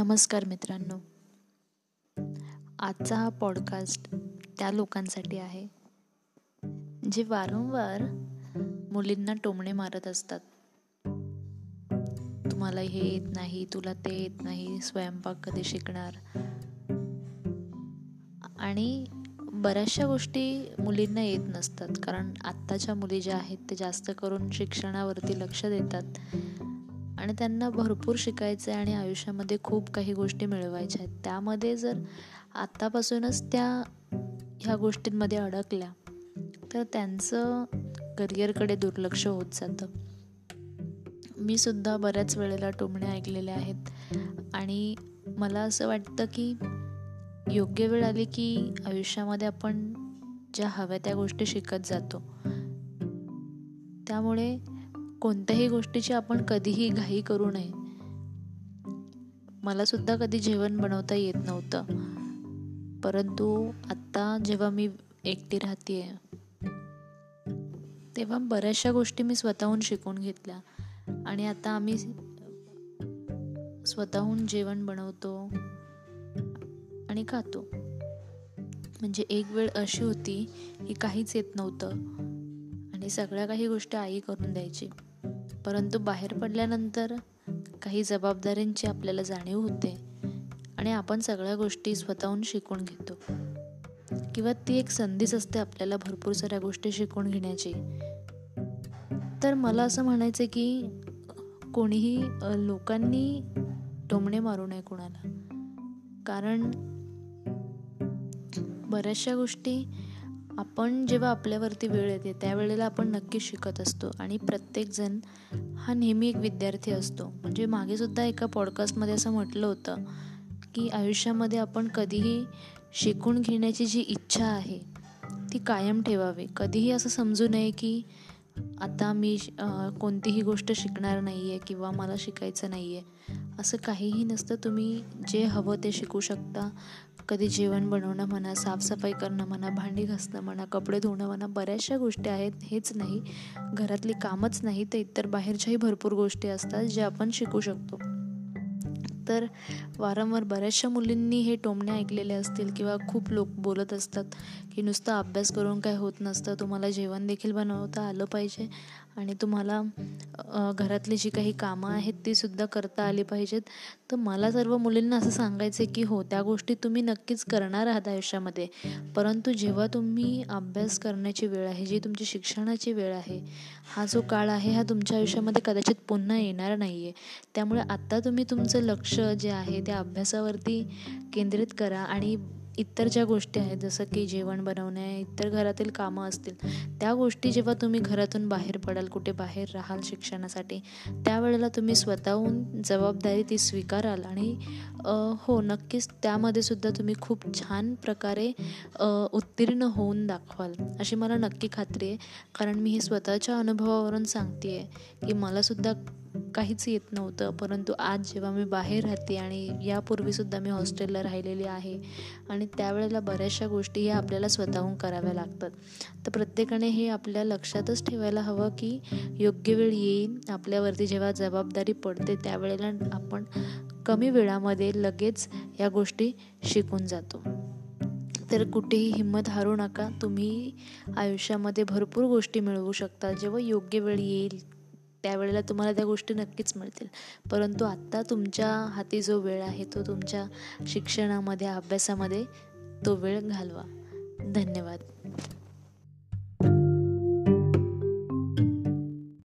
नमस्कार मित्रांनो. आजचा हा पॉडकास्ट त्या लोकांसाठी आहे जे वारंवार मुलींना टोमणे मारत असतात. तुम्हाला हे येत नाही तुला ते येत नाही स्वयंपाक कधी शिकणार? आणि बऱ्याचशा गोष्टी मुलींना येत नसतात कारण आत्ताच्या मुली ज्या आहेत ते जास्त करून शिक्षणावरती लक्ष देतात. आणि त्यांना भरपूर शिकायचं आहे आणि आयुष्यामध्ये खूप काही गोष्टी मिळवायच्या आहेत. त्यामध्ये जर आत्तापासूनच त्या ह्या गोष्टींमध्ये अडकल्या तर त्यांचं करिअरकडे दुर्लक्ष होत जातं. मी सुद्धा बऱ्याच वेळेला टोमण्या ऐकलेल्या आहेत आणि मला असं वाटतं की योग्य वेळ आली की आयुष्यामध्ये आपण ज्या हव्या त्या गोष्टी शिकत जातो. त्यामुळे कोणत्याही गोष्टीची आपण कधीही घाई करू नये. मला सुद्धा कधी जेवण बनवता येत नव्हतं. परंतु आत्ता जेव्हा मी एकटी राहते तेव्हा बऱ्याचशा गोष्टी मी स्वतःहून शिकून घेतल्या. आणि आता आम्ही स्वतःहून जेवण बनवतो आणि खातो. म्हणजे एक वेळ अशी होती की काहीच येत नव्हतं. आणि सगळ्या काही गोष्टी आई करून द्यायची. परंतु बाहेर पडल्यानंतर काही जबाबदाऱ्यांची आपल्याला जाणीव होते आणि आपण सगळ्या गोष्टी स्वतःहून शिकून घेतो. किंवा ती एक संधीच असते आपल्याला भरपूर साऱ्या गोष्टी शिकून घेण्याची. तर मला असं म्हणायचं की कोणीही लोकांनी टोमणे मारू नये कोणाला. कारण बऱ्याचशा गोष्टी आपण जेव्हा आपल्यावरती वेळ येते त्यावेळेला आपण नक्की शिकत असतो आणि प्रत्येकजण हा नेहमी एक विद्यार्थी असतो. म्हणजे मागेसुद्धा एका पॉडकास्टमध्ये असं म्हटलं होतं की आयुष्यामध्ये आपण कधीही शिकून घेण्याची जी इच्छा आहे ती कायम ठेवावी. कधीही असं समजू नये की आता मी कोणतीही गोष्ट शिकणार नाही आहे किंवा मला शिकायचं नाही आहे असं काहीही नसतं. तुम्ही जे हवं ते शिकू शकता. कधी जेवण बनवणं म्हणा साफसफाई करणं म्हणा भांडी घासणं म्हणा कपडे धुणं म्हणा बऱ्याचशा गोष्टी आहेत. हेच नाही. घरातली कामच नाही तर इतर बाहेरच्याही भरपूर गोष्टी असतात ज्या आपण शिकू शकतो. तर वारंवार बऱ्याचशा मुलींनी हे टोमणे ऐकलेले असतील किंवा खूप लोक बोलत असतात की नुसतं अभ्यास करून काय होत नसतं तुम्हाला जेवण देखील बनवता आलं पाहिजे. आणि तुम्हाला घरातली जी काही कामं आहेत तीसुद्धा करता आली पाहिजेत. तर मला सर्व मुलींना असं सांगायचं आहे की हो त्या गोष्टी तुम्ही नक्कीच करणार आहात आयुष्यामध्ये. परंतु जेव्हा तुम्ही अभ्यास करण्याची वेळ आहे जी तुमची शिक्षणाची वेळ आहे हा जो काळ आहे हा तुमच्या आयुष्यामध्ये कदाचित पुन्हा येणार नाही आहे त्यामुळे आत्ता तुम्ही तुमचं लक्ष जे आहे त्या अभ्यासावरती केंद्रित करा आणि इतर ज्या गोष्टी आहेत जसं की जेवण बनवणे इतर घरातील कामं असतील त्या गोष्टी जेव्हा तुम्ही घरातून बाहेर पडाल कुठे बाहेर राहाल शिक्षणासाठी त्यावेळेला तुम्ही स्वतःहून जबाबदारी ती स्वीकाराल आणि हो नक्कीच त्यामध्ये सुद्धा तुम्ही खूप छान प्रकारे उत्तीर्ण होऊन दाखवाल अशी मला नक्की खात्री आहे. कारण मी हे स्वतःच्या अनुभवावरून सांगते आहे की मलासुद्धा काहीच येत नव्हतं. परंतु आज जेव्हा मी बाहेर राहते आणि यापूर्वीसुद्धा मी हॉस्टेलला राहिलेली आहे आणि त्यावेळेला बऱ्याचशा गोष्टी ह्या आपल्याला स्वतःहून कराव्या लागतात. तर प्रत्येकाने हे आपल्या लक्षातच ठेवायला हवं की योग्य वेळ येईल आपल्यावरती जेव्हा जबाबदारी पडते त्यावेळेला आपण कमी वेळामध्ये लगेच या गोष्टी शिकून जातो. तर कुठेही हिंमत हारू नका तुम्ही आयुष्यामध्ये भरपूर गोष्टी मिळवू शकता. जेव्हा योग्य वेळ येईल त्यावेळेला तुम्हाला त्या गोष्टी नक्कीच मिळतील. परंतु आत्ता तुमच्या हाती जो वेळ आहे तो तुमच्या शिक्षणामध्ये अभ्यासामध्ये तो वेळ घालवा. धन्यवाद.